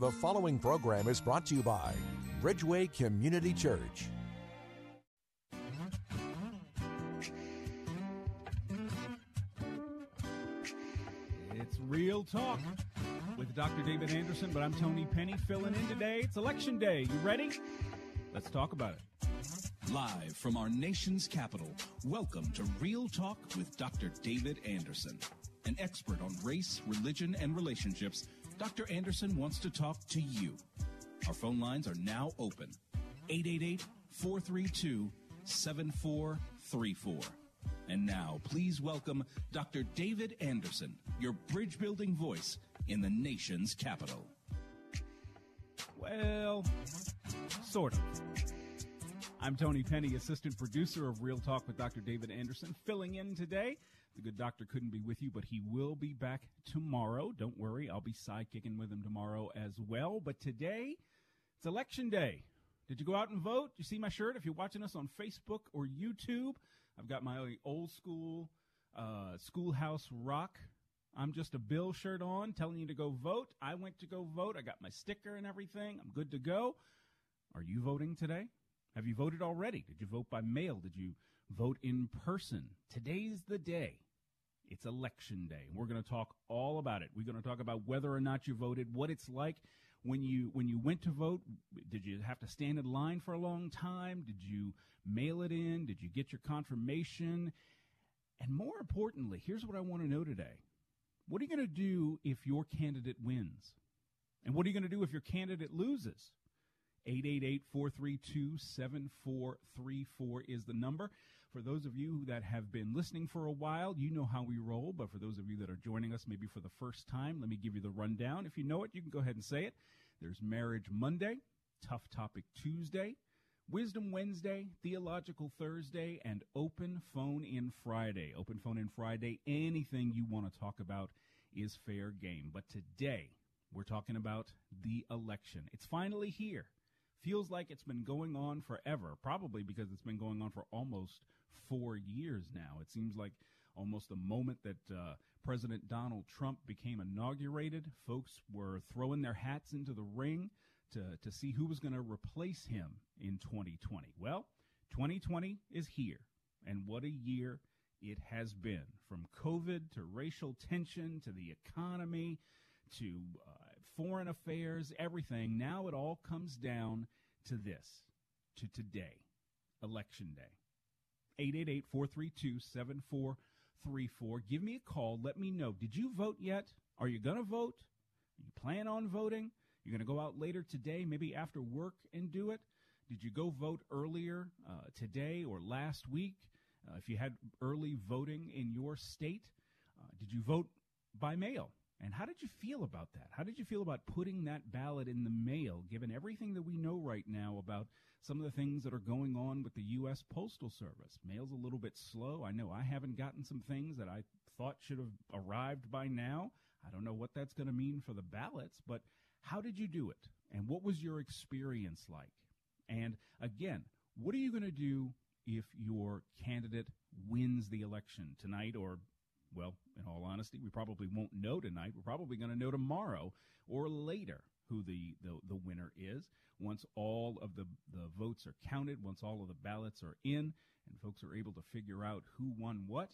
The following program is brought to you by Bridgeway Community Church. It's Real Talk with Dr. David Anderson, but I'm Tony Penny filling in today. It's election day. You ready? Let's talk about it. Live from our nation's capital, welcome to Real Talk with Dr. David Anderson. An expert on race, religion, and relationships, Dr. Anderson wants to talk to you. Our phone lines are now open 888 432 7434. And now, please welcome Dr. David Anderson, your bridge building voice in the nation's capital. Well, sort of. I'm Tony Penny, assistant producer of Real Talk with Dr. David Anderson, filling in today. The good doctor couldn't be with you, but he will be back tomorrow. Don't worry, I'll be sidekicking with him tomorrow as well. But today, it's election day. Did you go out and vote? You see my shirt? If you're watching us on Facebook or YouTube, I've got my old school uh, schoolhouse rock. I'm just a Bill shirt on, telling you to go vote. I went to go vote. I got my sticker and everything. I'm good to go. Are you voting today? Have you voted already? Did you vote by mail? Did you vote in person? Today's the day. It's election day. We're going to talk all about it. We're going to talk about whether or not you voted, what it's like when you when you went to vote. Did you have to stand in line for a long time? Did you mail it in? Did you get your confirmation? And more importantly, here's what I want to know today. What are you going to do if your candidate wins? And what are you going to do if your candidate loses? 888-432-7434 is the number. For those of you that have been listening for a while, you know how we roll. But for those of you that are joining us maybe for the first time, let me give you the rundown. If you know it, you can go ahead and say it. There's Marriage Monday, Tough Topic Tuesday, Wisdom Wednesday, Theological Thursday, and Open Phone In Friday. Open Phone In Friday, anything you want to talk about is fair game. But today, we're talking about the election. It's finally here. Feels like it's been going on forever, probably because it's been going on for almost four years now. It seems like almost the moment that uh, President Donald Trump became inaugurated, folks were throwing their hats into the ring to, to see who was going to replace him in 2020. Well, 2020 is here, and what a year it has been from COVID to racial tension to the economy to uh, foreign affairs, everything. Now it all comes down to this, to today, Election Day. 888 432 7434. Give me a call. Let me know. Did you vote yet? Are you going to vote? You plan on voting? You're going to go out later today, maybe after work, and do it? Did you go vote earlier uh, today or last week? Uh, if you had early voting in your state, uh, did you vote by mail? And how did you feel about that? How did you feel about putting that ballot in the mail, given everything that we know right now about some of the things that are going on with the U.S. Postal Service? Mail's a little bit slow. I know I haven't gotten some things that I thought should have arrived by now. I don't know what that's going to mean for the ballots, but how did you do it? And what was your experience like? And again, what are you going to do if your candidate wins the election tonight or well, in all honesty, we probably won't know tonight. We're probably going to know tomorrow or later who the, the, the winner is once all of the, the votes are counted, once all of the ballots are in, and folks are able to figure out who won what,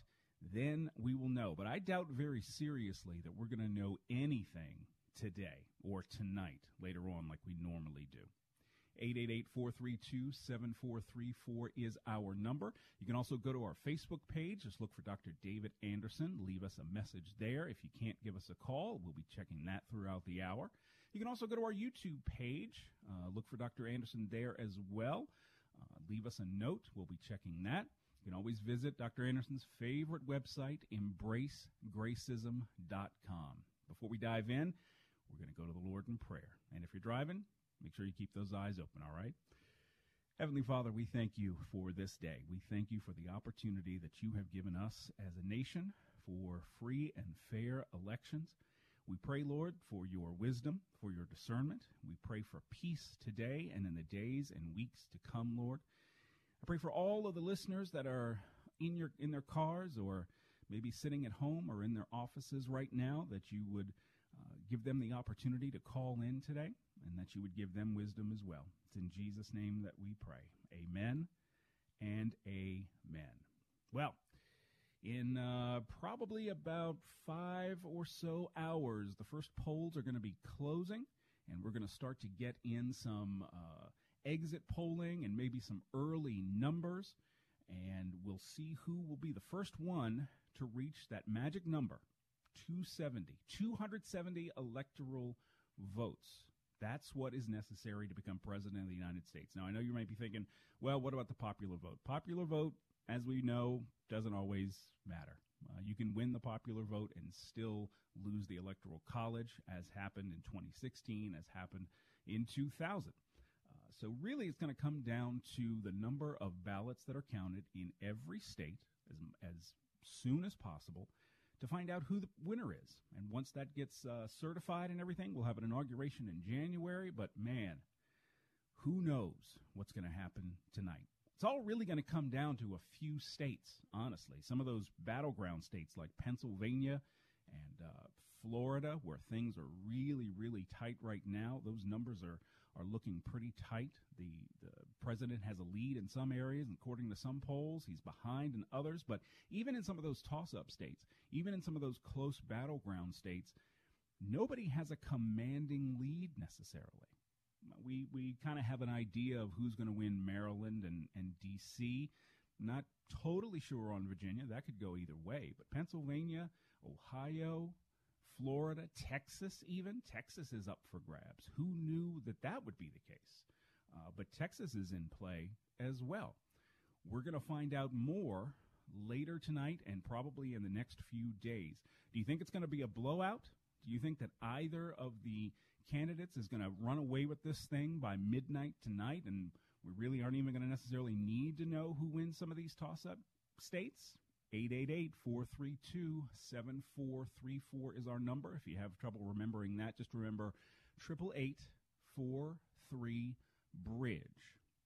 then we will know. But I doubt very seriously that we're going to know anything today or tonight later on like we normally do. 888-432-7434 is our number. You can also go to our Facebook page. Just look for Dr. David Anderson. Leave us a message there. If you can't give us a call, we'll be checking that throughout the hour. You can also go to our YouTube page. Uh, look for Dr. Anderson there as well. Uh, leave us a note. We'll be checking that. You can always visit Dr. Anderson's favorite website, embracegracism.com. Before we dive in, We're going to go to the Lord in prayer. And if you're driving, make sure you keep those eyes open, all right? Heavenly Father, we thank you for this day. We thank you for the opportunity that you have given us as a nation for free and fair elections. We pray, Lord, for your wisdom, for your discernment. We pray for peace today and in the days and weeks to come, Lord. I pray for all of the listeners that are in your in their cars or maybe sitting at home or in their offices right now that you would uh, give them the opportunity to call in today and that you would give them wisdom as well. It's in Jesus' name that we pray. Amen and amen. Well, in uh, probably about five or so hours, the first polls are going to be closing, and we're going to start to get in some uh, exit polling and maybe some early numbers, and we'll see who will be the first one to reach that magic number 270, 270 electoral votes. That's what is necessary to become president of the United States. Now, I know you might be thinking, well, what about the popular vote? Popular vote, as we know, doesn't always matter. Uh, you can win the popular vote and still lose the electoral college, as happened in 2016, as happened in 2000. Uh, so, really, it's going to come down to the number of ballots that are counted in every state as, as soon as possible to find out who the winner is. And once that gets uh, certified and everything, we'll have an inauguration in January. But man, who knows what's going to happen tonight? It's all really going to come down to a few states, honestly. Some of those battleground states like Pennsylvania and uh, Florida, where things are really, really tight right now. Those numbers are are looking pretty tight. The, the president has a lead in some areas, according to some polls. He's behind in others. But even in some of those toss up states, even in some of those close battleground states, nobody has a commanding lead necessarily. We, we kind of have an idea of who's going to win Maryland and, and D.C. Not totally sure on Virginia. That could go either way. But Pennsylvania, Ohio, Florida, Texas, even. Texas is up for grabs. Who knew that that would be the case? Uh, but Texas is in play as well. We're going to find out more later tonight and probably in the next few days. Do you think it's going to be a blowout? Do you think that either of the candidates is going to run away with this thing by midnight tonight and we really aren't even going to necessarily need to know who wins some of these toss up states? 888-432-7434 is our number. If you have trouble remembering that, just remember 888 bridge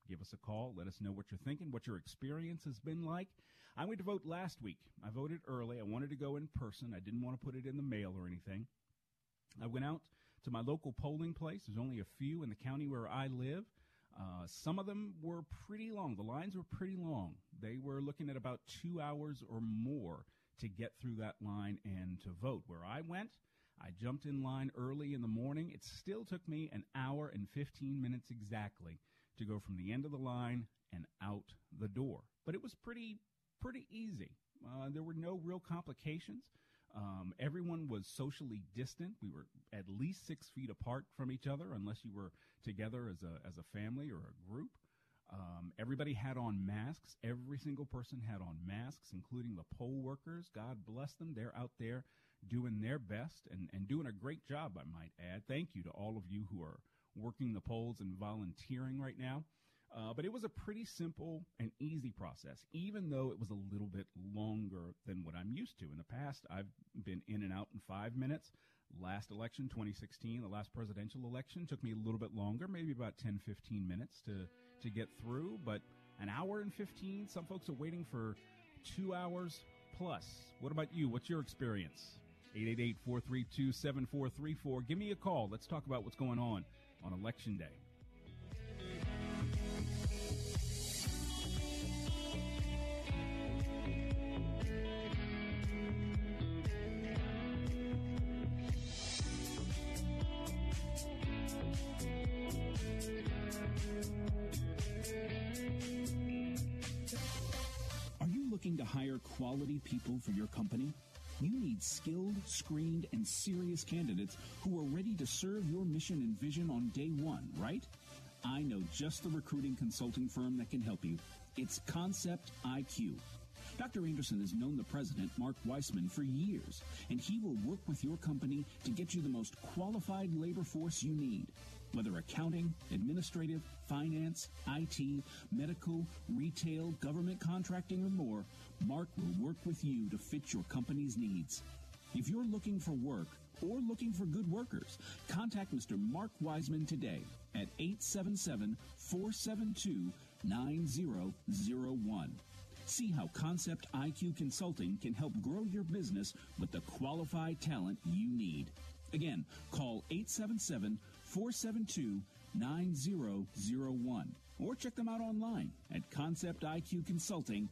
Give us a call. Let us know what you're thinking, what your experience has been like. I went to vote last week. I voted early. I wanted to go in person. I didn't want to put it in the mail or anything. I went out to my local polling place. There's only a few in the county where I live. Uh, some of them were pretty long. The lines were pretty long. They were looking at about two hours or more to get through that line and to vote. Where I went, I jumped in line early in the morning. It still took me an hour and 15 minutes exactly to go from the end of the line and out the door. But it was pretty, pretty easy. Uh, there were no real complications. Um, everyone was socially distant. We were at least six feet apart from each other, unless you were together as a as a family or a group. Um, everybody had on masks. Every single person had on masks, including the poll workers. God bless them. They're out there doing their best and, and doing a great job, I might add. Thank you to all of you who are working the polls and volunteering right now. Uh, but it was a pretty simple and easy process, even though it was a little bit longer than what I'm used to. In the past, I've been in and out in five minutes. Last election, 2016, the last presidential election, took me a little bit longer, maybe about 10, 15 minutes to, to get through. But an hour and 15, some folks are waiting for two hours plus. What about you? What's your experience? 888 432 7434. Give me a call. Let's talk about what's going on on Election Day. People for your company? You need skilled, screened, and serious candidates who are ready to serve your mission and vision on day one, right? I know just the recruiting consulting firm that can help you. It's Concept IQ. Dr. Anderson has known the president, Mark Weissman, for years, and he will work with your company to get you the most qualified labor force you need. Whether accounting, administrative, finance, IT, medical, retail, government contracting, or more, Mark will work with you to fit your company's needs. If you're looking for work or looking for good workers, contact Mr. Mark Wiseman today at 877 472 9001. See how Concept IQ Consulting can help grow your business with the qualified talent you need. Again, call 877 472 9001 or check them out online at conceptiqconsulting.com.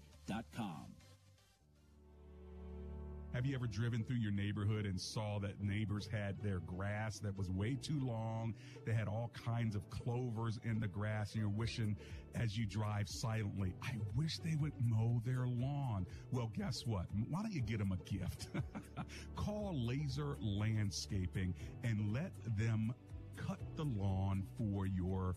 Have you ever driven through your neighborhood and saw that neighbors had their grass that was way too long? They had all kinds of clovers in the grass, and you're wishing as you drive silently, I wish they would mow their lawn. Well, guess what? Why don't you get them a gift? Call Laser Landscaping and let them cut the lawn for your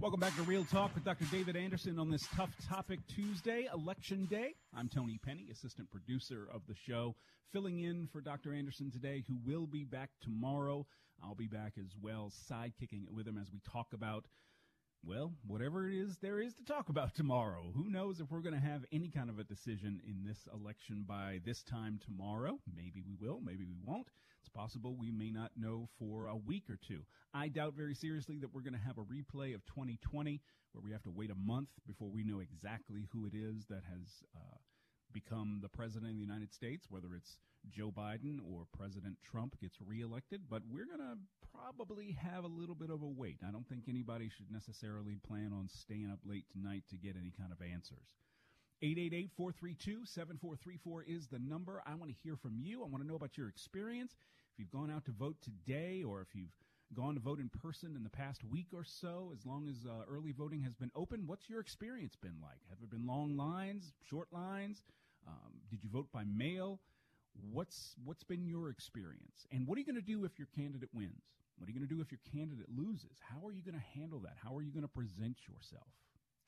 Welcome back to Real Talk with Dr. David Anderson on this Tough Topic Tuesday, Election Day. I'm Tony Penny, assistant producer of the show, filling in for Dr. Anderson today, who will be back tomorrow. I'll be back as well, sidekicking it with him as we talk about, well, whatever it is there is to talk about tomorrow. Who knows if we're going to have any kind of a decision in this election by this time tomorrow? Maybe we will, maybe we won't. It's possible we may not know for a week or two. I doubt very seriously that we're going to have a replay of 2020 where we have to wait a month before we know exactly who it is that has uh, become the president of the United States, whether it's Joe Biden or President Trump gets reelected. But we're going to probably have a little bit of a wait. I don't think anybody should necessarily plan on staying up late tonight to get any kind of answers. 888-432-7434 is the number. I want to hear from you. I want to know about your experience. If you've gone out to vote today or if you've gone to vote in person in the past week or so, as long as uh, early voting has been open, what's your experience been like? Have there been long lines, short lines? Um, did you vote by mail? What's what's been your experience? And what are you going to do if your candidate wins? What are you going to do if your candidate loses? How are you going to handle that? How are you going to present yourself?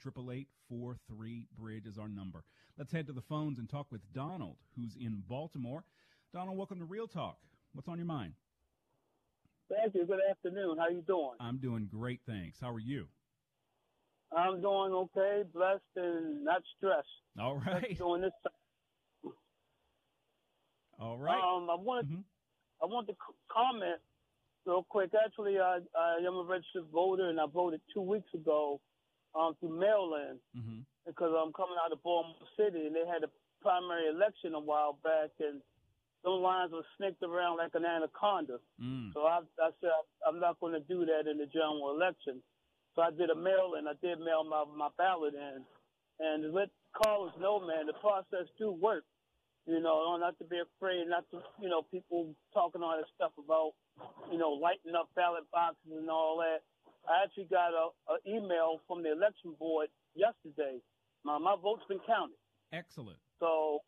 Triple eight four three bridge is our number. Let's head to the phones and talk with Donald, who's in Baltimore. Donald, welcome to Real Talk. What's on your mind? Thank you. Good afternoon. How are you doing? I'm doing great, thanks. How are you? I'm doing okay, blessed and not stressed. All right. Just doing this. All right. Um, I want mm-hmm. I want to comment real quick. Actually, I I am a registered voter and I voted two weeks ago um, through mail-in mm-hmm. because I'm coming out of Baltimore City and they had a primary election a while back and those lines were snaked around like an anaconda. Mm. So I, I said I'm not going to do that in the general election. So I did a mail and I did mail my my ballot in, and let callers know, man, the process do work. You know, not to be afraid, not to you know people talking all this stuff about you know lighting up ballot boxes and all that. I actually got a, a email from the election board yesterday. My my vote's been counted. Excellent. So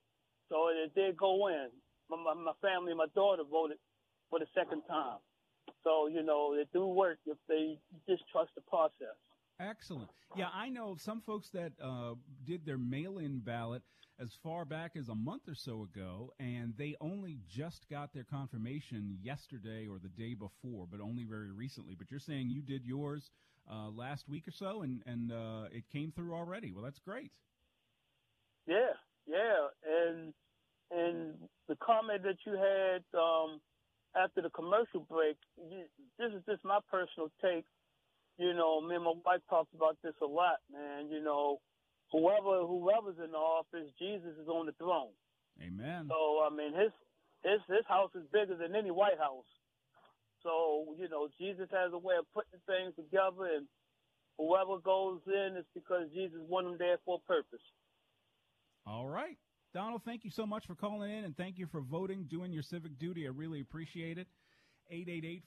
so it did go in my, my family, my daughter voted for the second time. So you know it do work if they just trust the process. Excellent. Yeah, I know some folks that uh, did their mail-in ballot as far back as a month or so ago, and they only just got their confirmation yesterday or the day before, but only very recently. But you're saying you did yours uh, last week or so, and and uh, it came through already. Well, that's great. Yeah, yeah, and and the comment that you had um, after the commercial break, this is just my personal take. You know, me and my wife talks about this a lot, man. You know, whoever whoever's in the office, Jesus is on the throne. Amen. So I mean, his his his house is bigger than any White House. So you know, Jesus has a way of putting things together, and whoever goes in is because Jesus wanted them there for a purpose. All right. Donald, thank you so much for calling in and thank you for voting, doing your civic duty. I really appreciate it.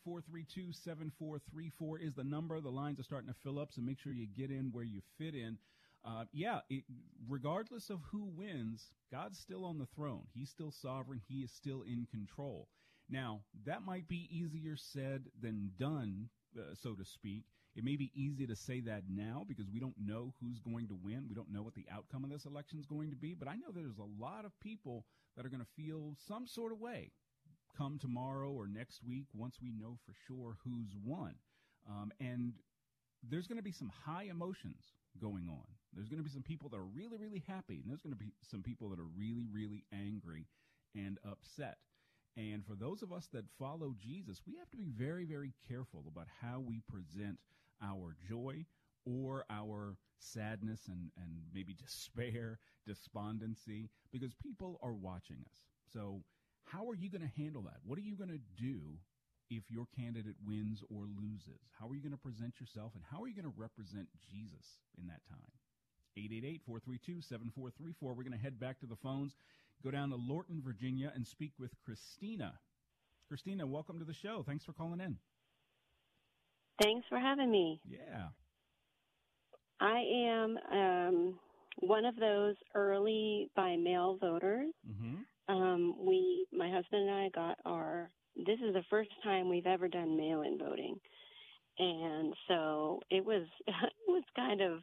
888-432-7434 is the number. The lines are starting to fill up, so make sure you get in where you fit in. Uh, yeah, it, regardless of who wins, God's still on the throne. He's still sovereign. He is still in control. Now, that might be easier said than done, uh, so to speak. It may be easy to say that now because we don't know who's going to win. We don't know what the outcome of this election is going to be. But I know there's a lot of people that are going to feel some sort of way come tomorrow or next week once we know for sure who's won. Um, and there's going to be some high emotions going on. There's going to be some people that are really, really happy, and there's going to be some people that are really, really angry and upset. And for those of us that follow Jesus, we have to be very, very careful about how we present our joy or our sadness and, and maybe despair, despondency, because people are watching us. So, how are you going to handle that? What are you going to do if your candidate wins or loses? How are you going to present yourself and how are you going to represent Jesus in that time? 888 432 7434. We're going to head back to the phones, go down to Lorton, Virginia, and speak with Christina. Christina, welcome to the show. Thanks for calling in. Thanks for having me. Yeah. I am um, one of those early by mail voters. Mm-hmm. Um, we, my husband and I, got our. This is the first time we've ever done mail-in voting, and so it was it was kind of,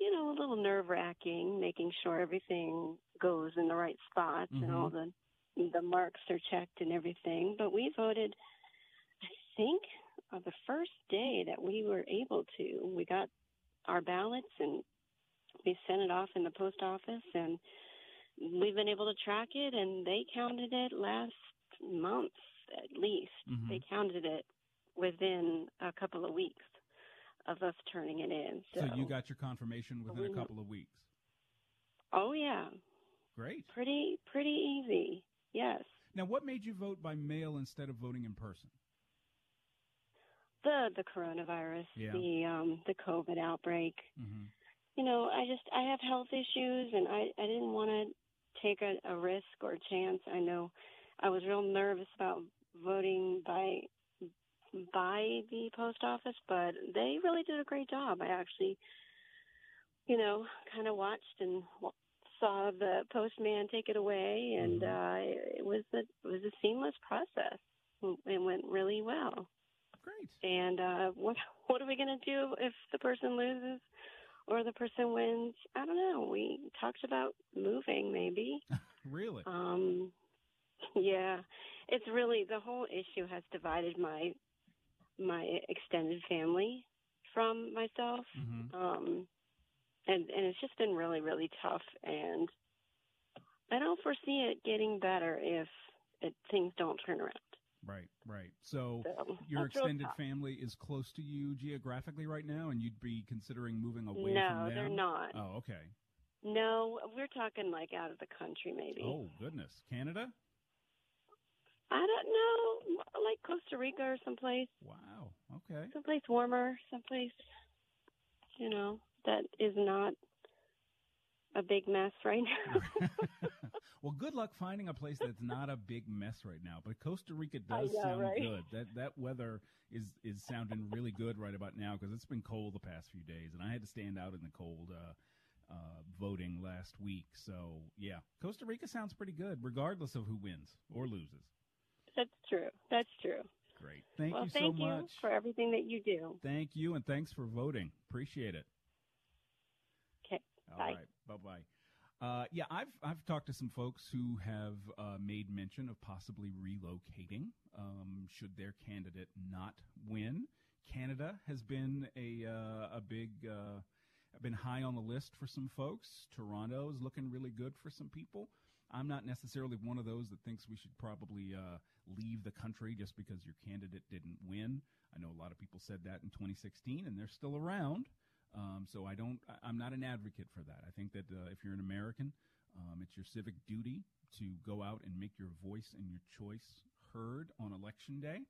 you know, a little nerve-wracking, making sure everything goes in the right spots Mm-hmm. and all the the marks are checked and everything. But we voted, I think, uh, the first day that we were able to. We got our ballots and we sent it off in the post office and we've been able to track it and they counted it last month at least. Mhm. They counted it within a couple of weeks of us turning it in. So, So you got your confirmation within a couple of weeks. Oh yeah. Great. Pretty pretty easy. Yes. Now, what made you vote by mail instead of voting in person? The the coronavirus, Yeah. the um the COVID outbreak. Mm-hmm. you know, I just I have health issues and I I didn't want to take a, a risk or a chance. I know I was real nervous about voting by by the post office, but they really did a great job. I actually, you know, kind of watched and saw the postman take it away, and uh, it was a it was a seamless process. It went really well. Great. And uh, what what are we going to do if the person loses or the person wins? I don't know. We talked about moving, maybe. Really? Um, yeah, it's really the whole issue has divided my my extended family from myself, Mm-hmm. um, and and it's just been really really tough. And I don't foresee it getting better if it, things don't turn around. Right, right. So So your extended family is close to you geographically right now, and you'd be considering moving away No, from them? No, they're not. Oh, okay. No, we're talking like out of the country, maybe. Oh, goodness. Canada? I don't know, like Costa Rica or someplace, Wow. Okay. someplace warmer, someplace, you know, that is not a big mess right now. well, good luck finding a place that's not a big mess right now. But Costa Rica does know, sound right? good. That that weather is is sounding really good right about now because it's been cold the past few days, and I had to stand out in the cold uh, uh, voting last week. So yeah, Costa Rica sounds pretty good, regardless of who wins or loses. That's true. That's true. Great. Thank well, you thank so you much for everything that you do. Thank you, and thanks for voting. Appreciate it. Okay. All Bye. right. Bye bye. Uh, yeah, I've I've talked to some folks who have uh, made mention of possibly relocating um, should their candidate not win. Canada has been a uh, a big uh, been high on the list for some folks. Toronto is looking really good for some people. I'm not necessarily one of those that thinks we should probably uh, leave the country just because your candidate didn't win. I know a lot of people said that in 2016, and they're still around. Um, so I don't. I'm not an advocate for that. I think that uh, if you're an American, um, it's your civic duty to go out and make your voice and your choice heard on election day.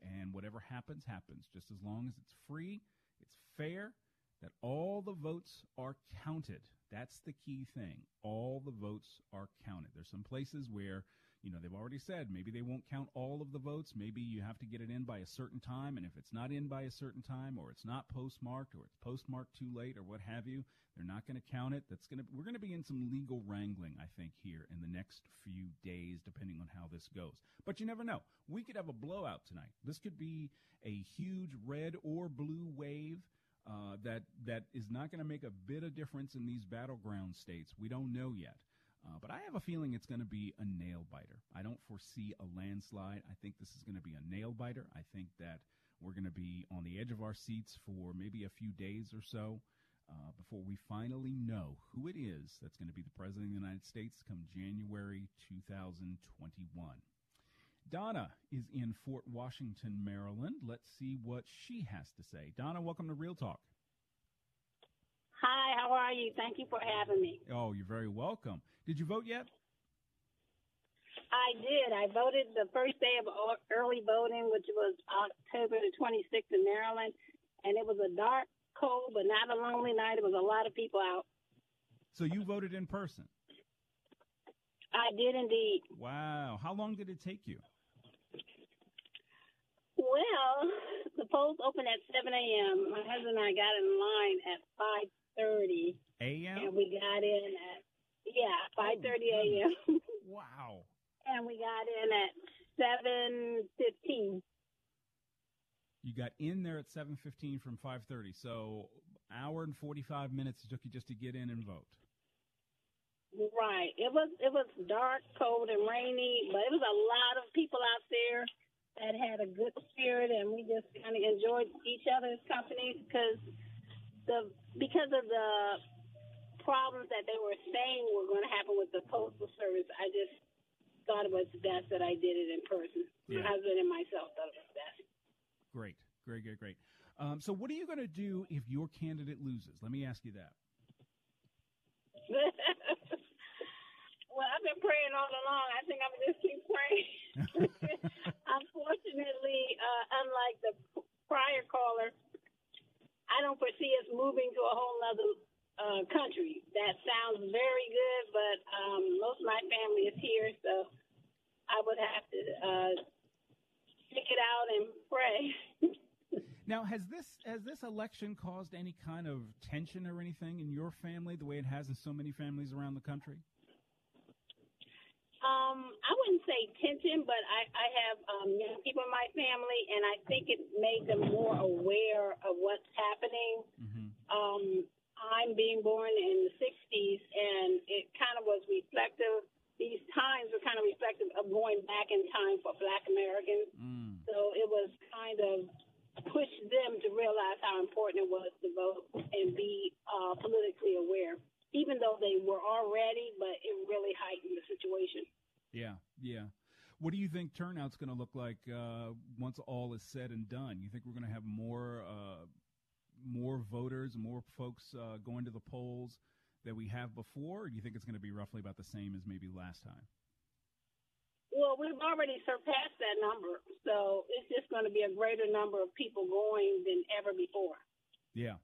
And whatever happens, happens. Just as long as it's free, it's fair, that all the votes are counted. That's the key thing. All the votes are counted. There's some places where, you know, they've already said maybe they won't count all of the votes. Maybe you have to get it in by a certain time. And if it's not in by a certain time or it's not postmarked or it's postmarked too late or what have you, they're not going to count it. That's going to, we're going to be in some legal wrangling, I think, here in the next few days, depending on how this goes. But you never know. We could have a blowout tonight. This could be a huge red or blue wave uh, that that is not going to make a bit of difference in these battleground states. We don't know yet. Uh, but I have a feeling it's going to be a nail biter. I don't foresee a landslide. I think this is going to be a nail biter. I think that we're going to be on the edge of our seats for maybe a few days or so uh, before we finally know who it is that's going to be the president of the United States come January 2021. Donna is in Fort Washington, Maryland. Let's see what she has to say. Donna, welcome to Real Talk. Hi, how are you? Thank you for having me. Oh, you're very welcome. Did you vote yet? I did. I voted the first day of early voting, which was October the 26th in Maryland, and it was a dark, cold, but not a lonely night. It was a lot of people out. So you voted in person. I did indeed. Wow. How long did it take you? Well, the polls opened at 7 a.m. My husband and I got in line at 5:30, AM? and we got in at yeah 5:30 a.m. wow. and we got in at 7:15. You got in there at 7:15 from 5:30. So, hour and 45 minutes it took you just to get in and vote. Right. It was it was dark, cold, and rainy, but it was a lot of people out there that had a good spirit, and we just kind of enjoyed each other's company because the because of the problems that they were saying were going to happen with the postal service. I just thought it was best that I did it in person. Yeah. My husband and myself thought it was best. Great. Great, great, great. Um, so, what are you going to do if your candidate loses? Let me ask you that. well, I've been praying all along. I think I'm gonna just keep praying. Unfortunately, uh, unlike the prior caller, I don't foresee us moving to a whole other uh, country. That sounds very good, but um, most of my family is here, so I would have to uh, stick it out and pray. Now, has this has this election caused any kind of tension or anything in your family, the way it has in so many families around the country? Um, I wouldn't say tension, but I, I have um, young people in my family, and I think it made them more aware of what's happening. Um, I'm being born in the 60s, and it kind of was reflective. These times were kind of reflective of going back in time for Black Americans. So it was kind of pushed them to realize how important it was to vote and be uh, politically aware, even though they were already, but it really heightened the situation. Yeah, yeah. What do you think turnout's going to look like uh, once all is said and done? You think we're going to have more uh, more voters, more folks uh, going to the polls that we have before, or do you think it's going to be roughly about the same as maybe last time? Well, we've already surpassed that number, so it's just going to be a greater number of people going than ever before. Yeah,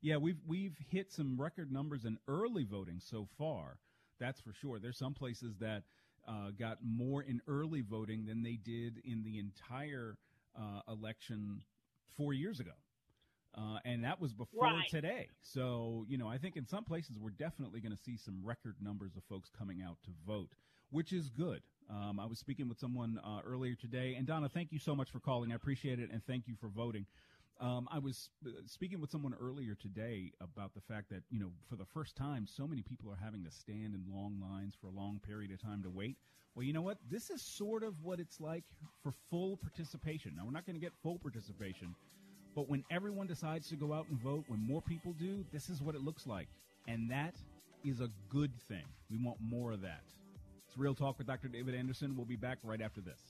yeah. We've we've hit some record numbers in early voting so far. That's for sure. There's some places that uh, got more in early voting than they did in the entire uh, election four years ago. Uh, and that was before Right. today. So, you know, I think in some places we're definitely going to see some record numbers of folks coming out to vote, which is good. Um, I was speaking with someone uh, earlier today, and Donna, thank you so much for calling. I appreciate it, and thank you for voting. Um, I was uh, speaking with someone earlier today about the fact that, you know, for the first time, so many people are having to stand in long lines for a long period of time to wait. Well, you know what? This is sort of what it's like for full participation. Now, we're not going to get full participation, but when everyone decides to go out and vote, when more people do, this is what it looks like. And that is a good thing. We want more of that. It's Real Talk with Dr. David Anderson. We'll be back right after this.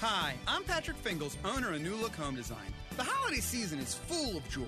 Hi, I'm Patrick Fingles, owner of New Look Home Design. The holiday season is full of joy.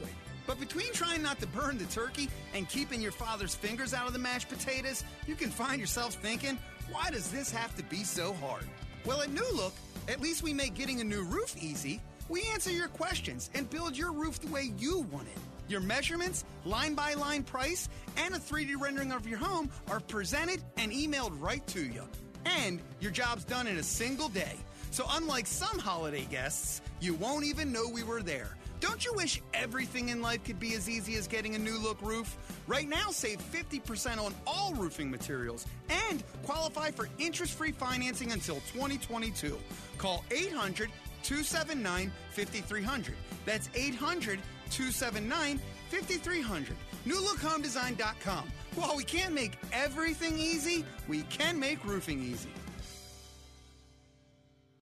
But between trying not to burn the turkey and keeping your father's fingers out of the mashed potatoes, you can find yourself thinking, why does this have to be so hard? Well, at New Look, at least we make getting a new roof easy. We answer your questions and build your roof the way you want it. Your measurements, line by line price, and a 3D rendering of your home are presented and emailed right to you. And your job's done in a single day. So, unlike some holiday guests, you won't even know we were there. Don't you wish everything in life could be as easy as getting a new look roof? Right now, save 50% on all roofing materials and qualify for interest free financing until 2022. Call 800 279 5300. That's 800 279 5300. NewLookHomeDesign.com. While we can't make everything easy, we can make roofing easy.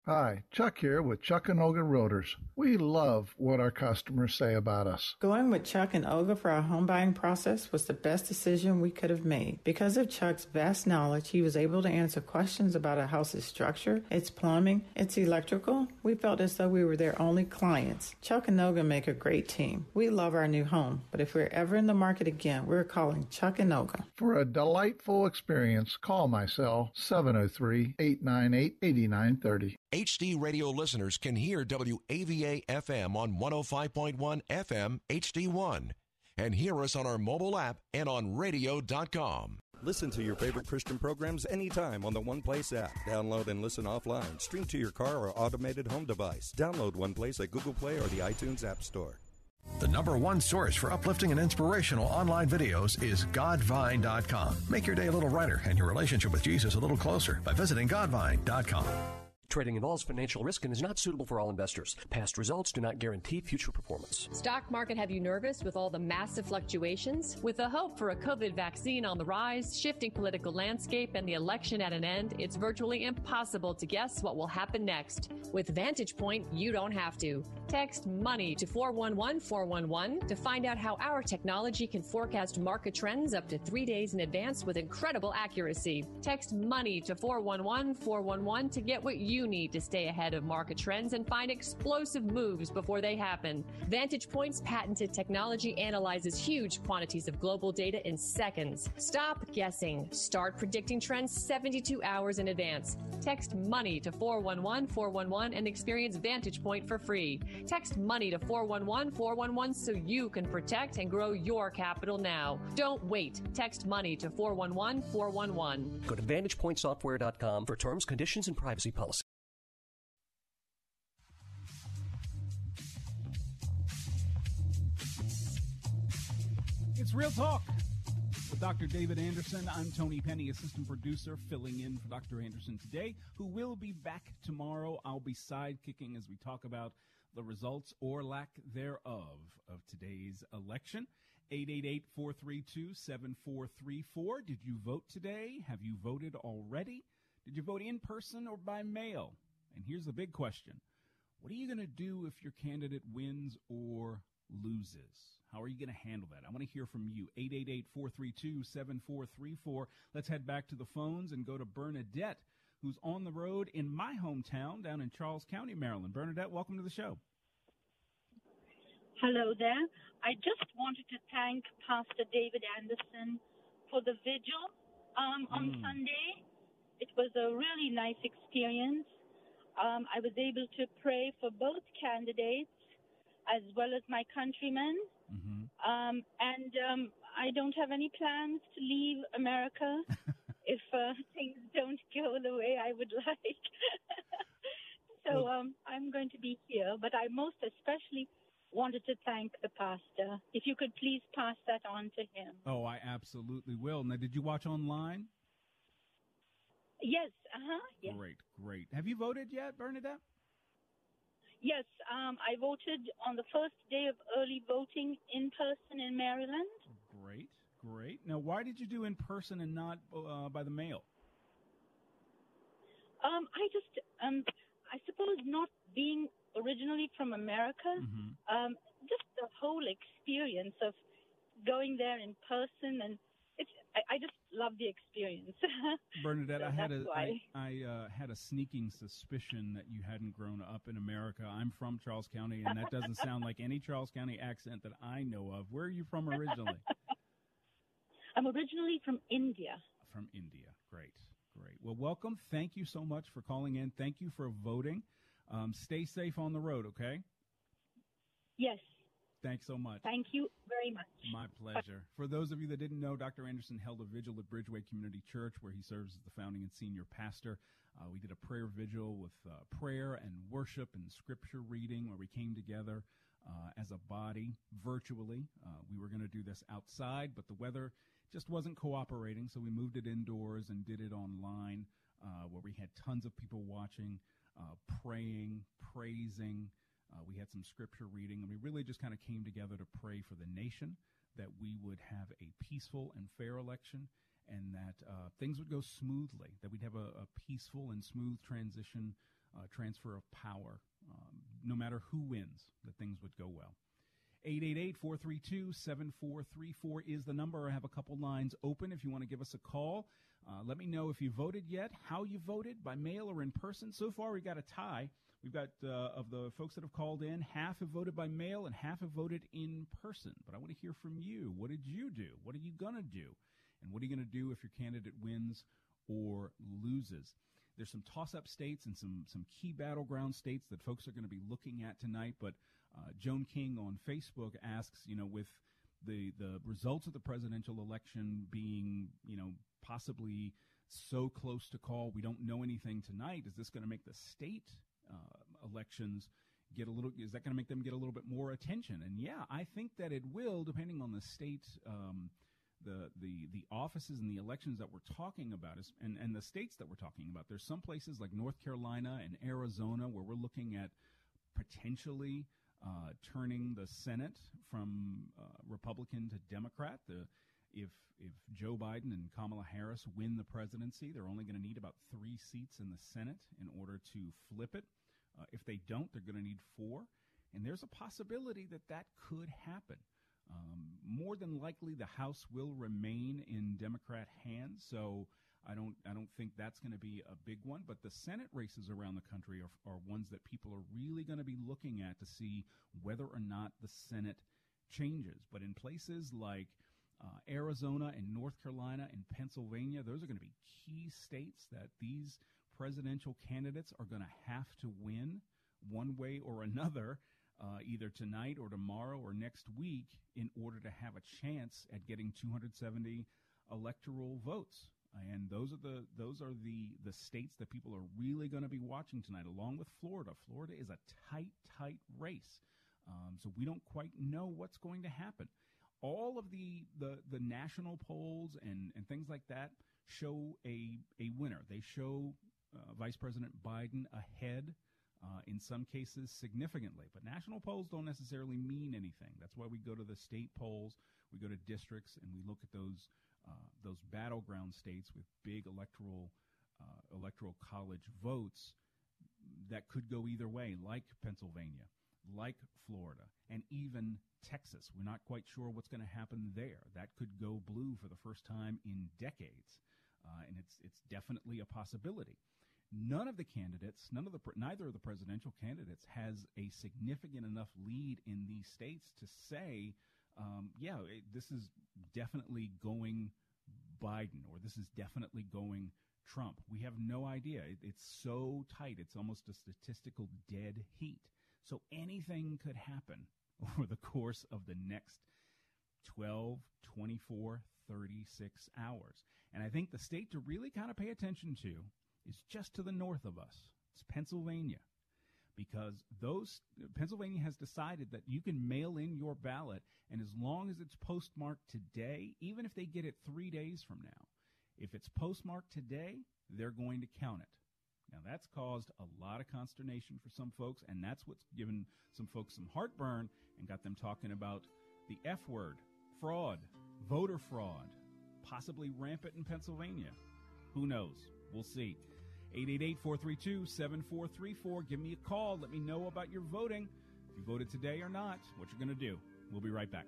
Hi, Chuck here with Chuck and Olga Realtors. We love what our customers say about us. Going with Chuck and Olga for our home buying process was the best decision we could have made. Because of Chuck's vast knowledge, he was able to answer questions about a house's structure, its plumbing, its electrical. We felt as though we were their only clients. Chuck and Olga make a great team. We love our new home, but if we're ever in the market again, we're calling Chuck and Olga. For a delightful experience, call my cell 703 898 8930. HD radio listeners can hear WAVA FM on 105.1 FM HD1 and hear us on our mobile app and on radio.com. Listen to your favorite Christian programs anytime on the One Place app. Download and listen offline. Stream to your car or automated home device. Download One Place at Google Play or the iTunes App Store. The number one source for uplifting and inspirational online videos is Godvine.com. Make your day a little brighter and your relationship with Jesus a little closer by visiting Godvine.com. Trading involves financial risk and is not suitable for all investors. Past results do not guarantee future performance. Stock market have you nervous with all the massive fluctuations? With the hope for a COVID vaccine on the rise, shifting political landscape, and the election at an end, it's virtually impossible to guess what will happen next. With Vantage Point, you don't have to. Text money to 411 411 to find out how our technology can forecast market trends up to three days in advance with incredible accuracy. Text money to 411 411 to get what you need to stay ahead of market trends and find explosive moves before they happen. Vantage Point's patented technology analyzes huge quantities of global data in seconds. Stop guessing. Start predicting trends 72 hours in advance. Text money to 411 411 and experience Vantage Point for free. Text money to 411 411 so you can protect and grow your capital now. Don't wait. Text money to 411 411. Go to VantagePointSoftware.com for terms, conditions, and privacy policy. It's Real Talk with Dr. David Anderson. I'm Tony Penny, assistant producer, filling in for Dr. Anderson today, who will be back tomorrow. I'll be sidekicking as we talk about the results or lack thereof of today's election. 888-432-7434. Did you vote today? Have you voted already? Did you vote in person or by mail? And here's the big question. What are you going to do if your candidate wins or loses? How are you going to handle that? I want to hear from you. 888-432-7434. Let's head back to the phones and go to Bernadette, who's on the road in my hometown down in Charles County, Maryland. Bernadette, welcome to the show. Hello there. I just wanted to thank Pastor David Anderson for the vigil um, on Mm. Sunday. It was a really nice experience. Um, I was able to pray for both candidates as well as my countrymen. Um, and um, I don't have any plans to leave America. if uh, things don't go the way I would like. so um, I'm going to be here, but I most especially wanted to thank the pastor. If you could please pass that on to him. Oh, I absolutely will. Now, did you watch online? Yes. Uh huh. Yes. Great, great. Have you voted yet, Bernadette? Yes. Um, I voted on the first day of early voting in person in Maryland. Great, great. Now, why did you do in person and not uh, by the mail? Um, I just, um, I suppose not being originally from America, Mm-hmm. um, just the whole experience of going there in person and it's, I, I just love the experience. Bernadette, So I had a why. I, I uh, had a sneaking suspicion that you hadn't grown up in America. I'm from Charles County, and that doesn't sound like any Charles County accent that I know of. Where are you from originally? I'm originally from India. from India. Great, great. Well, welcome. Thank you so much for calling in. Thank you for voting. Um, stay safe on the road, okay? Yes. Thanks so much. Thank you very much. My pleasure. For those of you that didn't know, Dr. Anderson held a vigil at Bridgeway Community Church where he serves as the founding and senior pastor. Uh, we did a prayer vigil with uh, prayer and worship and scripture reading where we came together uh, as a body virtually. Uh, we were going to do this outside, but the weather just wasn't cooperating, so we moved it indoors and did it online uh, where we had tons of people watching, uh, praying, praising. Uh, we had some scripture reading, and we really just kind of came together to pray for the nation that we would have a peaceful and fair election and that uh, things would go smoothly, that we'd have a, a peaceful and smooth transition, uh, transfer of power, um, no matter who wins, that things would go well. 888-432-7434 is the number. I have a couple lines open if you want to give us a call. Uh, let me know if you voted yet, how you voted, by mail or in person. So far, we got a tie. We've got, uh, of the folks that have called in, half have voted by mail and half have voted in person. But I want to hear from you. What did you do? What are you going to do? And what are you going to do if your candidate wins or loses? There's some toss-up states and some some key battleground states that folks are going to be looking at tonight. But uh, Joan King on Facebook asks, you know, with the the results of the presidential election being, you know, possibly so close to call, we don't know anything tonight. Is this going to make the state elections get a little? Is that going to make them get a little bit more attention? And yeah, I think that it will, depending on the state. Um, the, the the offices and the elections that we're talking about is and, and the states that we're talking about. There's some places like North Carolina and Arizona where we're looking at potentially uh, turning the Senate from uh, Republican to Democrat. The if if Joe Biden and Kamala Harris win the presidency, they're only going to need about three seats in the Senate in order to flip it. Uh, if they don't, they're going to need four, and there's a possibility that that could happen. Um, more than likely, the House will remain in Democrat hands, so I don't I don't think that's going to be a big one. But the Senate races around the country are, are ones that people are really going to be looking at to see whether or not the Senate changes. But in places like uh, Arizona and North Carolina and Pennsylvania, those are going to be key states that these presidential candidates are going to have to win one way or another uh, either tonight or tomorrow or next week in order to have a chance at getting 270 electoral votes. And those are the those are the the states that people are really going to be watching tonight, along with Florida. Florida is a tight, tight race, um, so we don't quite know what's going to happen. All of the the, the national polls and, and things like that show a a winner. They show uh, Vice President Biden ahead uh, in some cases significantly. But national polls don't necessarily mean anything. That's why we go to the state polls, we go to districts, and we look at those uh, those battleground states with big electoral uh, electoral college votes that could go either way, like Pennsylvania, like Florida, and even Texas. We're not quite sure what's going to happen there. That could go blue for the first time in decades, uh, and it's it's definitely a possibility none of the candidates, none of the neither of the presidential candidates has a significant enough lead in these states to say, um, yeah, it, this is definitely going Biden or this is definitely going Trump. We have no idea. It, it's so tight. It's almost a statistical dead heat. So anything could happen over the course of the next 12, 24, 36 hours. And I think the state to really kind of pay attention to is just to the north of us. It's Pennsylvania. Because those Pennsylvania has decided that you can mail in your ballot and as long as it's postmarked today, even if they get it 3 days from now, if it's postmarked today, they're going to count it. Now that's caused a lot of consternation for some folks and that's what's given some folks some heartburn and got them talking about the F word, fraud, voter fraud, possibly rampant in Pennsylvania. Who knows? We'll see. 888-432-7434. Give me a call. Let me know about your voting. If you voted today or not, what you're going to do. We'll be right back.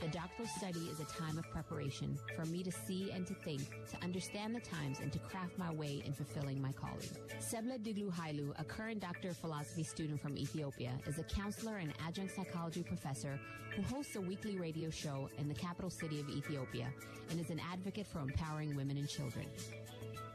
The doctoral study is a time of preparation for me to see and to think, to understand the times, and to craft my way in fulfilling my calling. Sebla Diglu Hailu, a current doctor of philosophy student from Ethiopia, is a counselor and adjunct psychology professor who hosts a weekly radio show in the capital city of Ethiopia and is an advocate for empowering women and children.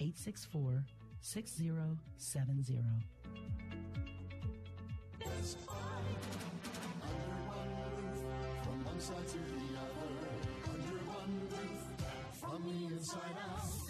864 6070. Best under one roof, from one side to the other, under one roof, from the inside out.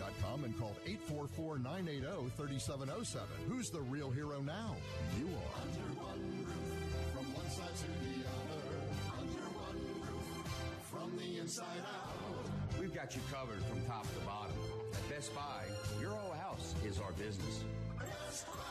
BestBuyWaterproofing.com and called 844-980-3707. Who's the real hero now? You are. Under one roof, from one side to the other, under one roof, from the inside out. We've got you covered from top to bottom. At Best Buy, your whole house is our business. Best Buy.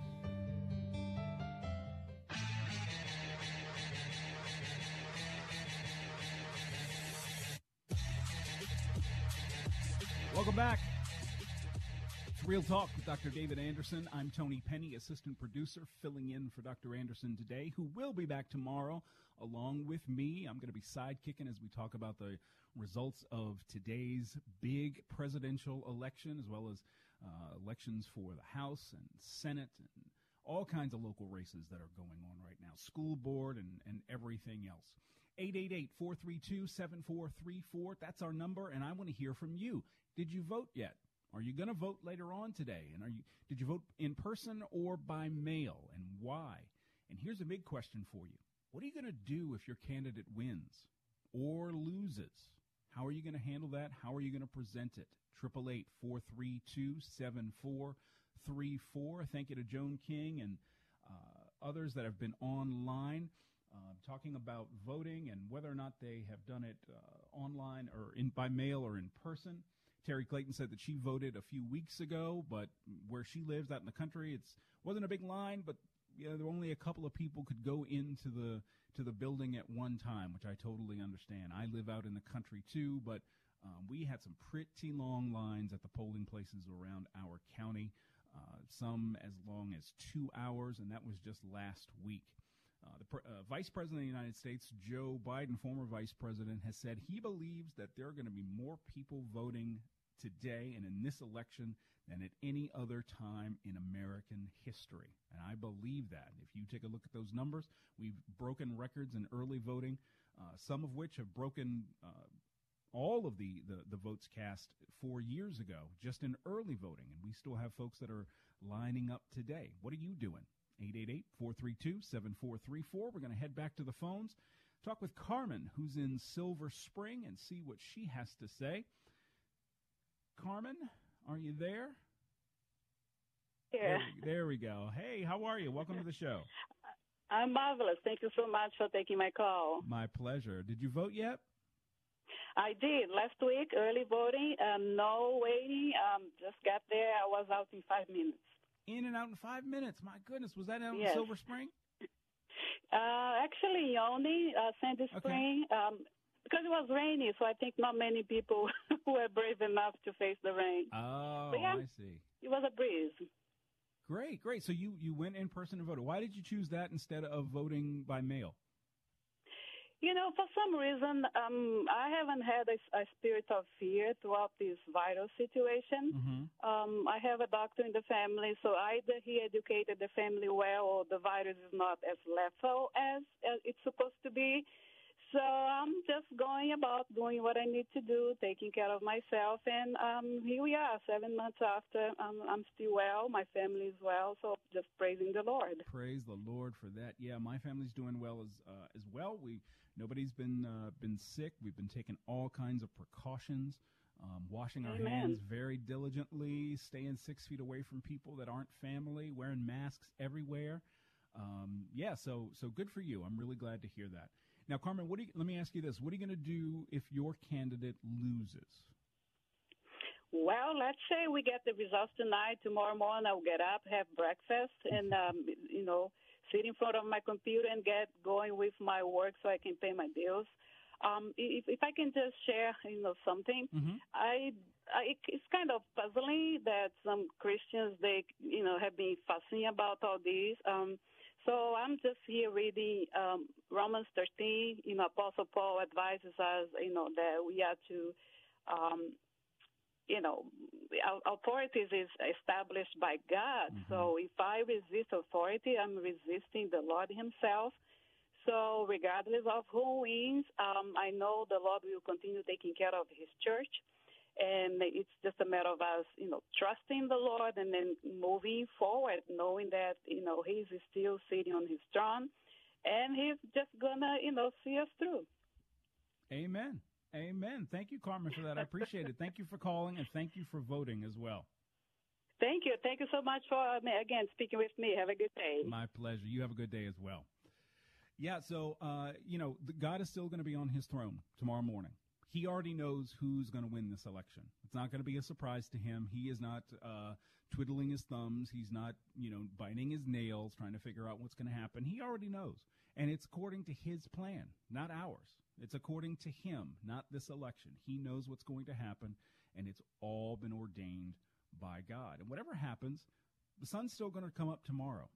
Welcome back. It's Real Talk with Dr. David Anderson. I'm Tony Penny, assistant producer, filling in for Dr. Anderson today, who will be back tomorrow along with me. I'm going to be sidekicking as we talk about the results of today's big presidential election, as well as uh, elections for the House and Senate and all kinds of local races that are going on right now, school board and, and everything else. 888-432-7434. That's our number, and I want to hear from you. Did you vote yet? Are you going to vote later on today? And are you did you vote in person or by mail and why? And here's a big question for you. What are you going to do if your candidate wins or loses? How are you going to handle that? How are you going to present it? 888 432 7434. Thank you to Joan King and uh, others that have been online uh, talking about voting and whether or not they have done it uh, online or in by mail or in person. Terry Clayton said that she voted a few weeks ago, but where she lives out in the country, it's wasn't a big line, but you know, there were only a couple of people could go into the to the building at one time, which I totally understand. I live out in the country too, but um, we had some pretty long lines at the polling places around our county, uh, some as long as two hours, and that was just last week. Uh, the uh, Vice President of the United States, Joe Biden, former Vice President, has said he believes that there are going to be more people voting today and in this election than at any other time in American history. And I believe that. If you take a look at those numbers, we've broken records in early voting, uh, some of which have broken uh, all of the, the, the votes cast four years ago just in early voting. And we still have folks that are lining up today. What are you doing? 888 432 7434. We're going to head back to the phones, talk with Carmen, who's in Silver Spring, and see what she has to say. Carmen, are you there? Yeah. There, there we go. Hey, how are you? Welcome to the show. I'm marvelous. Thank you so much for taking my call. My pleasure. Did you vote yet? I did last week, early voting, um, no waiting. Um, just got there. I was out in five minutes. In and out in five minutes. My goodness, was that out Yes. in Silver Spring? Uh, actually, Tony, uh, Sandy Spring, um, because it was rainy, so I think not many people were brave enough to face the rain. Oh, yeah. I see. It was a breeze. Great, great. So you you went in person and voted. Why did you choose that instead of voting by mail? You know, for some reason, um, I haven't had a, a spirit of fear throughout this viral situation. Mm-hmm. Um, I have a doctor in the family, so either he educated the family well, or the virus is not as lethal as, as it's supposed to be. So I'm just going about doing what I need to do, taking care of myself, and um, here we are, seven months after. Um, I'm still well, my family is well, so just praising the Lord. Praise the Lord for that. Yeah, my family's doing well as uh, as well. We nobody's been uh, been sick. We've been taking all kinds of precautions, um, washing our Amen. hands very diligently, staying six feet away from people that aren't family, wearing masks everywhere. Um, yeah, so so good for you. I'm really glad to hear that. Now, Carmen, what do you, let me ask you this: What are you going to do if your candidate loses? Well, let's say we get the results tonight. Tomorrow morning, I'll get up, have breakfast, and um, you know, sit in front of my computer and get going with my work so I can pay my bills. Um, if, if I can just share, you know, something, I, I it's kind of puzzling that some Christians they, you know, have been fussing about all this. Um, so I'm just here reading um, Romans 13. You know, Apostle Paul advises us, you know, that we are to um, you know, au- authorities is established by God. So if I resist authority, I'm resisting the Lord Himself. So regardless of who wins, um, I know the Lord will continue taking care of His church. And it's just a matter of us, you know, trusting the Lord and then moving forward, knowing that, you know, He's still sitting on His throne and He's just gonna, you know, see us through. Amen. Amen. Thank you, Carmen, for that. I appreciate it. Thank you for calling and thank you for voting as well. Thank you. Thank you so much for, uh, again, speaking with me. Have a good day. My pleasure. You have a good day as well. Yeah, so, uh, you know, God is still going to be on his throne tomorrow morning. He already knows who's going to win this election. It's not going to be a surprise to him. He is not uh, twiddling his thumbs. He's not, you know, biting his nails, trying to figure out what's going to happen. He already knows. And it's according to his plan, not ours. It's according to him, not this election. He knows what's going to happen, and it's all been ordained by God. And whatever happens, the sun's still going to come up tomorrow.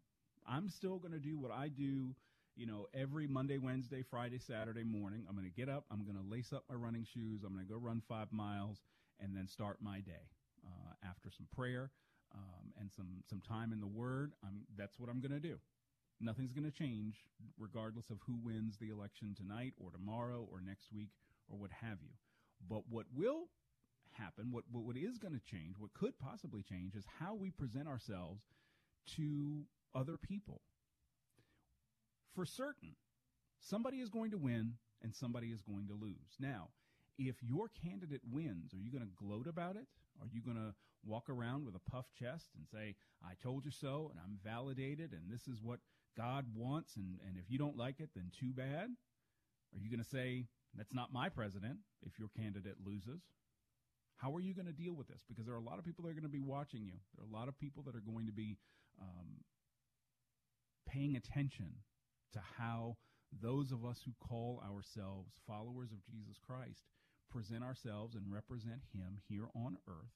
I'm still going to do what I do, you know, every Monday, Wednesday, Friday, Saturday morning. I'm going to get up, I'm going to lace up my running shoes, I'm going to go run five miles, and then start my day uh, after some prayer um, and some some time in the Word. I'm that's what I'm going to do. Nothing's going to change regardless of who wins the election tonight or tomorrow or next week or what have you. But what will happen, what, what, what is going to change, what could possibly change, is how we present ourselves to other people. For certain, somebody is going to win and somebody is going to lose. Now, if your candidate wins, are you going to gloat about it? Are you going to walk around with a puffed chest and say, I told you so, and I'm validated, and this is what God wants, and, and if you don't like it, then too bad? Are you going to say, that's not my president if your candidate loses? How are you going to deal with this? Because there are a lot of people that are going to be watching you. There are a lot of people that are going to be um, paying attention to how those of us who call ourselves followers of Jesus Christ present ourselves and represent Him here on earth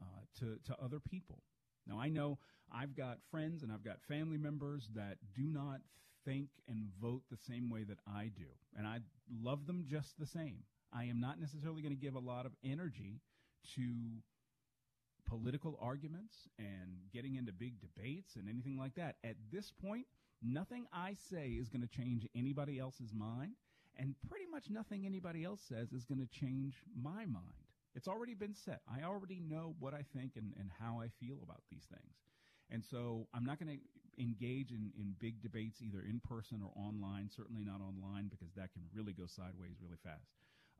uh, to, to other people. Now, I know I've got friends and I've got family members that do not think and vote the same way that I do, and I love them just the same. I am not necessarily going to give a lot of energy to political arguments and getting into big debates and anything like that. At this point, nothing I say is going to change anybody else's mind, and pretty much nothing anybody else says is going to change my mind. It's already been set. I already know what I think and, and how I feel about these things. And so I'm not going to engage in, in big debates either in person or online, certainly not online because that can really go sideways really fast.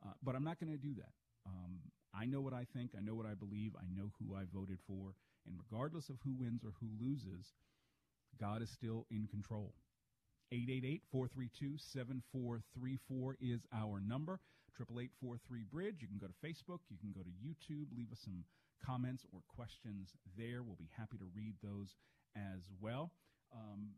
Uh, but I'm not going to do that. Um, I know what I think. I know what I believe. I know who I voted for. And regardless of who wins or who loses, God is still in control. 888-432-7434 is our number. 888-43-BRIDGE. You can go to Facebook. You can go to YouTube. Leave us some comments or questions there. We'll be happy to read those as well. Um,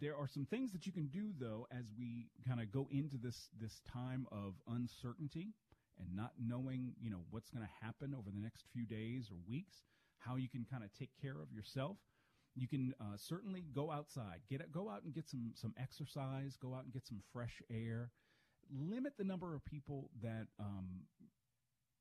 there are some things that you can do though as we kind of go into this this time of uncertainty and not knowing, you know, what's going to happen over the next few days or weeks, how you can kind of take care of yourself. You can uh, certainly go outside, get go out and get some some exercise, go out and get some fresh air. Limit the number of people that um,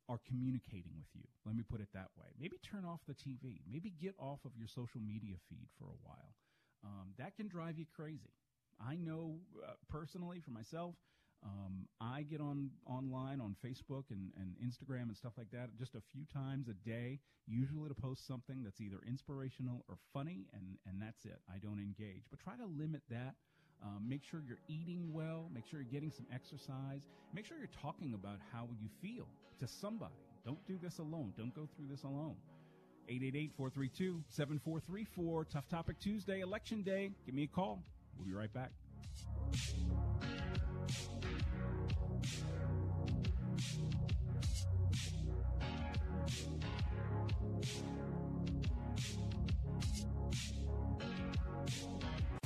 are communicating with you. Let me put it that way. Maybe turn off the TV. Maybe get off of your social media feed for a while. Um, that can drive you crazy. I know uh, personally for myself, um, I get on online on Facebook and, and Instagram and stuff like that just a few times a day, usually to post something that's either inspirational or funny, and, and that's it. I don't engage. But try to limit that. Um, make sure you're eating well. Make sure you're getting some exercise. Make sure you're talking about how you feel to somebody. Don't do this alone. Don't go through this alone. 888-432-7434. Tough Topic Tuesday, Election Day. Give me a call. We'll be right back.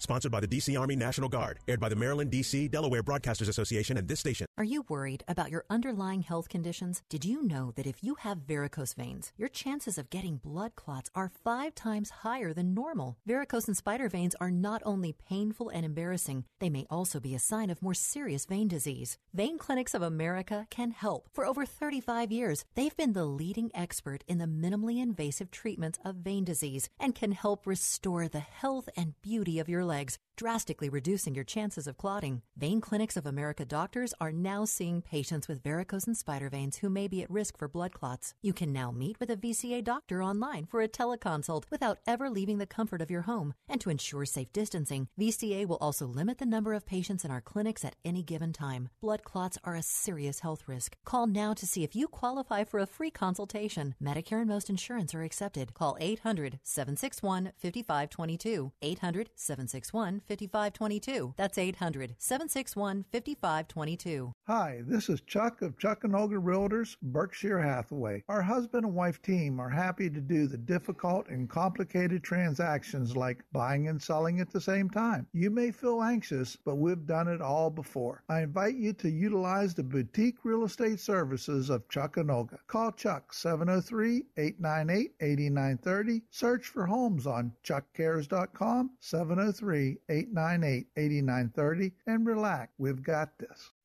Sponsored by the D.C. Army National Guard. Aired by the Maryland, D.C., Delaware Broadcasters Association and this station. Are you worried about your underlying health conditions? Did you know that if you have varicose veins, your chances of getting blood clots are five times higher than normal? Varicose and spider veins are not only painful and embarrassing, they may also be a sign of more serious vein disease. Vein Clinics of America can help. For over 35 years, they've been the leading expert in the minimally invasive treatments of vein disease and can help restore the health and beauty of your legs, drastically reducing your chances of clotting. Vein Clinics of America doctors are now seeing patients with varicose and spider veins who may be at risk for blood clots. You can now meet with a VCA doctor online for a teleconsult without ever leaving the comfort of your home. And to ensure safe distancing, VCA will also limit the number of patients in our clinics at any given time. Blood clots are a serious health risk. Call now to see if you qualify for a free consultation. Medicare and most insurance are accepted. Call 800 761 5522. 800 761 5522. That's 800 761 5522. Hi, this is Chuck of Chuck and Olga Realtors, Berkshire Hathaway. Our husband and wife team are happy to do the difficult and complicated transactions like buying and selling at the same time. You may feel anxious, but we've done it all before. I invite you to utilize the boutique real estate services of Chuck and Olga. Call Chuck 703-898-8930. Search for homes on chuckcares.com 703 813-898-8930 and relax. We've got this.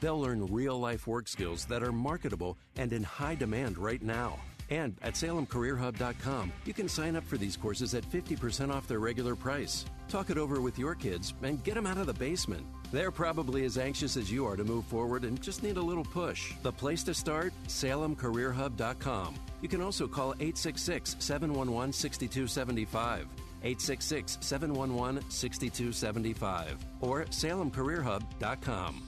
They'll learn real life work skills that are marketable and in high demand right now. And at SalemCareerHub.com, you can sign up for these courses at 50% off their regular price. Talk it over with your kids and get them out of the basement. They're probably as anxious as you are to move forward and just need a little push. The place to start? SalemCareerHub.com. You can also call 866 711 6275. 866 711 6275 or salemcareerhub.com.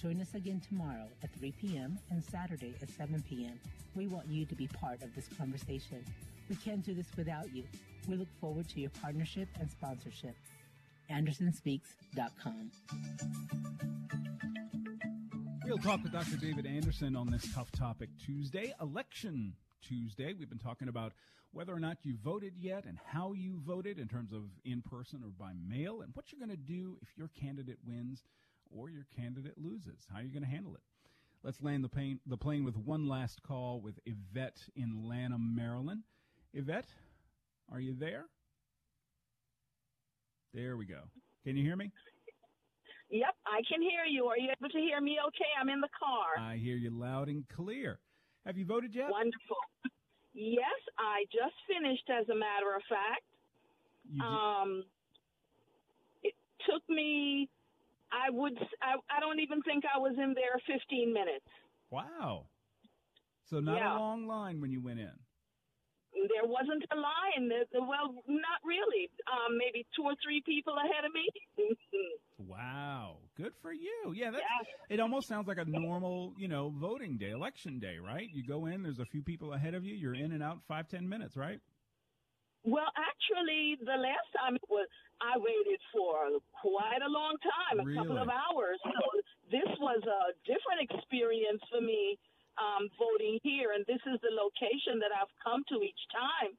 Join us again tomorrow at 3 p.m. and Saturday at 7 p.m. We want you to be part of this conversation. We can't do this without you. We look forward to your partnership and sponsorship. AndersonSpeaks.com. Real Talk with Dr. David Anderson on this Tough Topic Tuesday, Election Tuesday. We've been talking about whether or not you voted yet and how you voted in terms of in person or by mail and what you're going to do if your candidate wins or your candidate loses. How are you going to handle it? Let's land the plane, the plane with one last call with Yvette in Lanham, Maryland. Yvette, are you there? There we go. Can you hear me? Yep, I can hear you. Are you able to hear me okay? I'm in the car. I hear you loud and clear. Have you voted yet? Wonderful. Yes, I just finished, as a matter of fact. Um, it took me, I would, I, I don't even think I was in there 15 minutes. Wow. So not Yeah. a long line when you went in. There wasn't a line. Well, not really. Um, maybe two or three people ahead of me. Wow. Good for you. Yeah, that's it almost sounds like a normal, you know, voting day, election day, right? You go in, there's a few people ahead of you, you're in and out five, ten minutes, right? Well, actually, the last time it was, I waited for quite a long time, a couple of hours. So this was a different experience for me um, voting here, and this is the location that I've come to each time.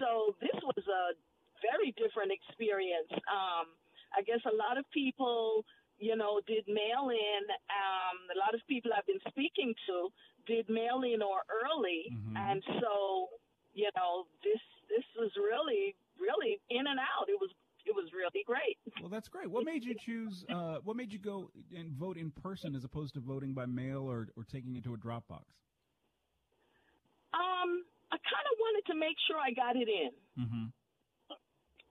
So this was a very different experience. Um, I guess a lot of people, you know, did mail in. Um, a lot of people I've been speaking to did mail in or early, and so you know this this was really really in and out. It was it was really great. Well, that's great. What made you choose? Uh, what made you go and vote in person as opposed to voting by mail or, or taking it to a Dropbox? Um, I kind of wanted to make sure I got it in. Mm-hmm.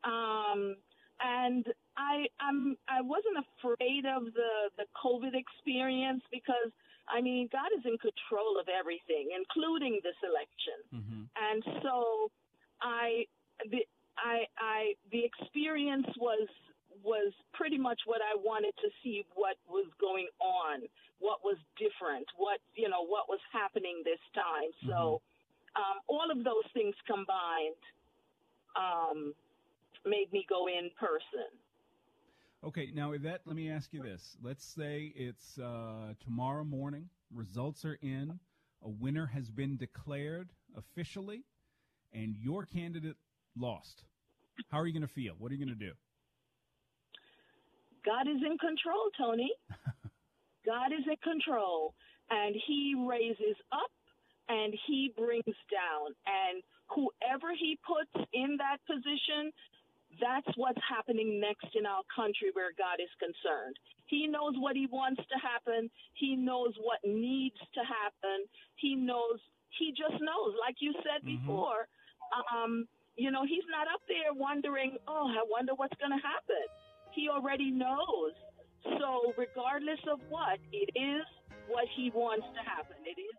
um, and I I'm I wasn't afraid of the the COVID experience because I mean God is in control of everything, including this election, and so I the I I the experience was was pretty much what I wanted to see what was going on, what was different, what you know what was happening this time. So um, all of those things combined um, made me go in person. Okay, now Yvette, let me ask you this. Let's say it's uh, tomorrow morning, results are in, a winner has been declared officially, and your candidate lost. How are you going to feel? What are you going to do? God is in control, Tony. God is in control, and He raises up and He brings down. And whoever He puts in that position, that's what's happening next in our country where God is concerned. He knows what He wants to happen, He knows what needs to happen, He knows, He just knows. Like you said Mm-hmm. before, um, you know, He's not up there wondering, oh, I wonder what's going to happen. He already knows. So, regardless of what, it is what he wants to happen. It is